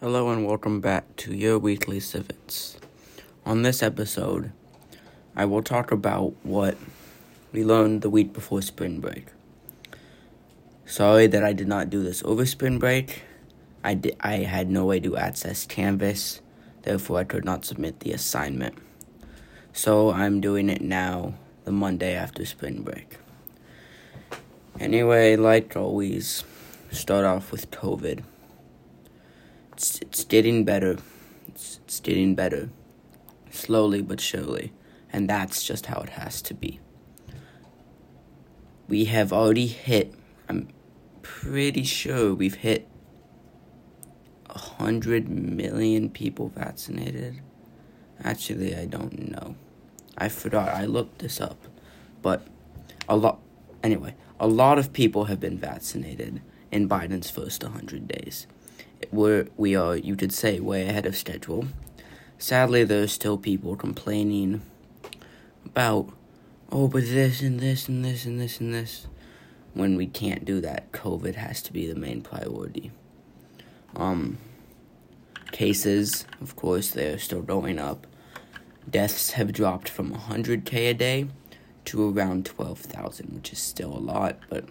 Hello and welcome back to your weekly civics. On this episode, I will talk about what we learned the week before spring break. Sorry that I did not do this over spring break. I, di- I had no way to access Canvas, therefore, I could not submit the assignment. So, I'm doing it now, the Monday after spring break. Anyway, like always, start off with COVID it's, it's getting better. It's, it's getting better. Slowly but surely. And that's just how it has to be. We have already hit, I'm pretty sure we've hit a hundred million people vaccinated. Actually, I don't know. I forgot. I looked this up. But a lot, anyway, a lot of people have been vaccinated in Biden's first 100 days we're, we are, you could say, way ahead of schedule. Sadly, there's still people complaining about, oh, but this and this and this and this and this. When we can't do that, COVID has to be the main priority. Um, cases, of course, they're still going up. Deaths have dropped from 100k a day to around 12,000, which is still a lot, but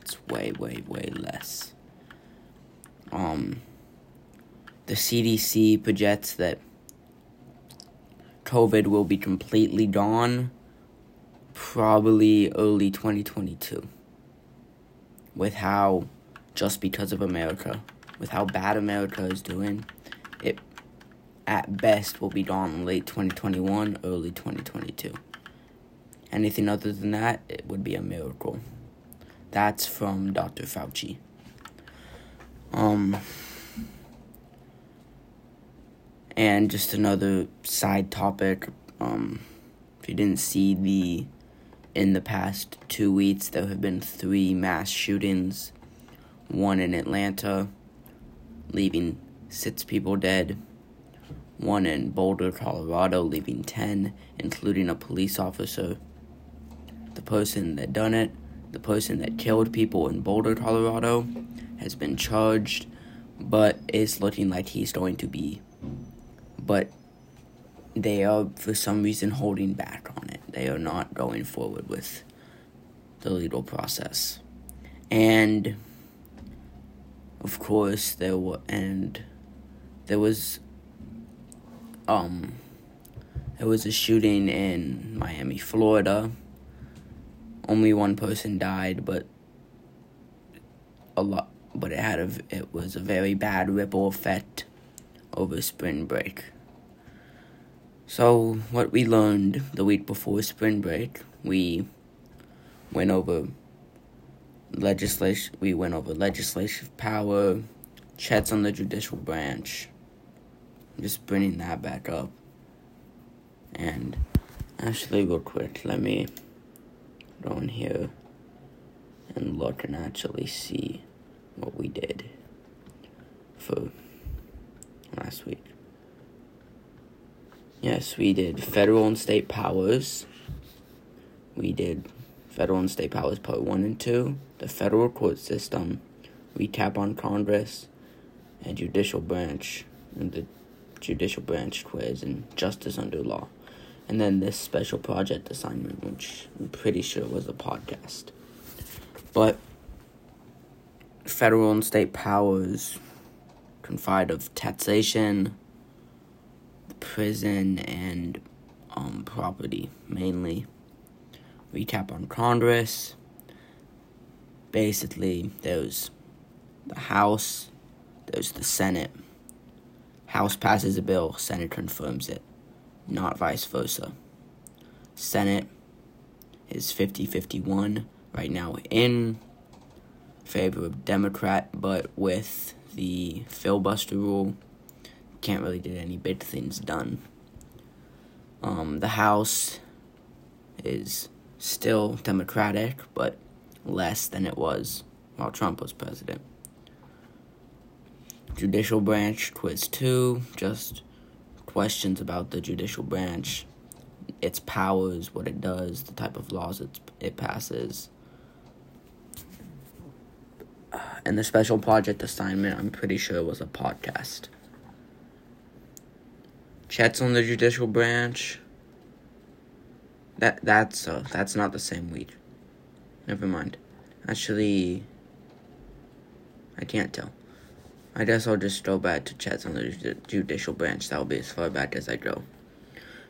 it's way, way, way less. Um, the CDC projects that COVID will be completely gone probably early 2022. With how, just because of America, with how bad America is doing, it at best will be gone late 2021, early 2022. Anything other than that, it would be a miracle. That's from Dr. Fauci. Um, and just another side topic. Um, if you didn't see the in the past two weeks, there have been three mass shootings. One in Atlanta, leaving six people dead. One in Boulder, Colorado, leaving ten, including a police officer. The person that done it, the person that killed people in Boulder, Colorado, has been charged, but it's looking like he's going to be. But they are, for some reason, holding back on it. They are not going forward with the legal process. And, of course, there were, and there was, um, there was a shooting in Miami, Florida. Only one person died, but a lot but it had a, it was a very bad ripple effect over spring break. So what we learned the week before spring break, we went over legislation. We went over legislative power, checks on the judicial branch. I'm just bringing that back up. And actually, real quick, let me go in here and look and actually see what we did for last week. Yes, we did federal and state powers. We did federal and state powers part one and two, the federal court system, recap on Congress, and judicial branch, and the judicial branch quiz and justice under law. And then this special project assignment, which I'm pretty sure was a podcast. But federal and state powers confide of taxation, prison, and um, property mainly. Recap on Congress. Basically, there's the House, there's the Senate. House passes a bill, Senate confirms it, not vice versa. Senate is 50 51 right now in favor of Democrat, but with the filibuster rule, can't really get any big things done. Um, the House is still Democratic, but less than it was while Trump was president. Judicial branch quiz two, just questions about the judicial branch, its powers, what it does, the type of laws it, it passes and the special project assignment, I'm pretty sure it was a podcast. Checks on the judicial branch. That that's uh, that's not the same week. Never mind. Actually, I can't tell. I guess I'll just go back to Checks on the judicial branch. That'll be as far back as I go.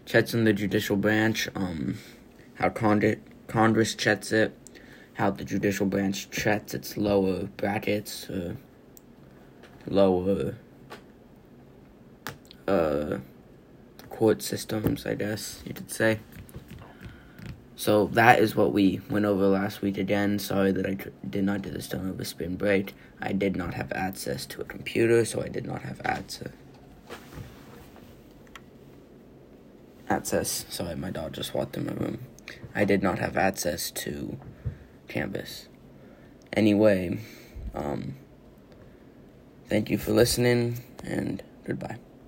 Checks on the judicial branch. Um, how Congress Congress checks it. How the judicial branch checks its lower brackets. Uh, lower. Uh, court systems, I guess you could say. So that is what we went over last week again. Sorry that I did not do this done over spring break. I did not have access to a computer, so I did not have access. Access. Sorry, my dog just walked in my room. I did not have access to Canvas. Anyway, um, thank you for listening and goodbye.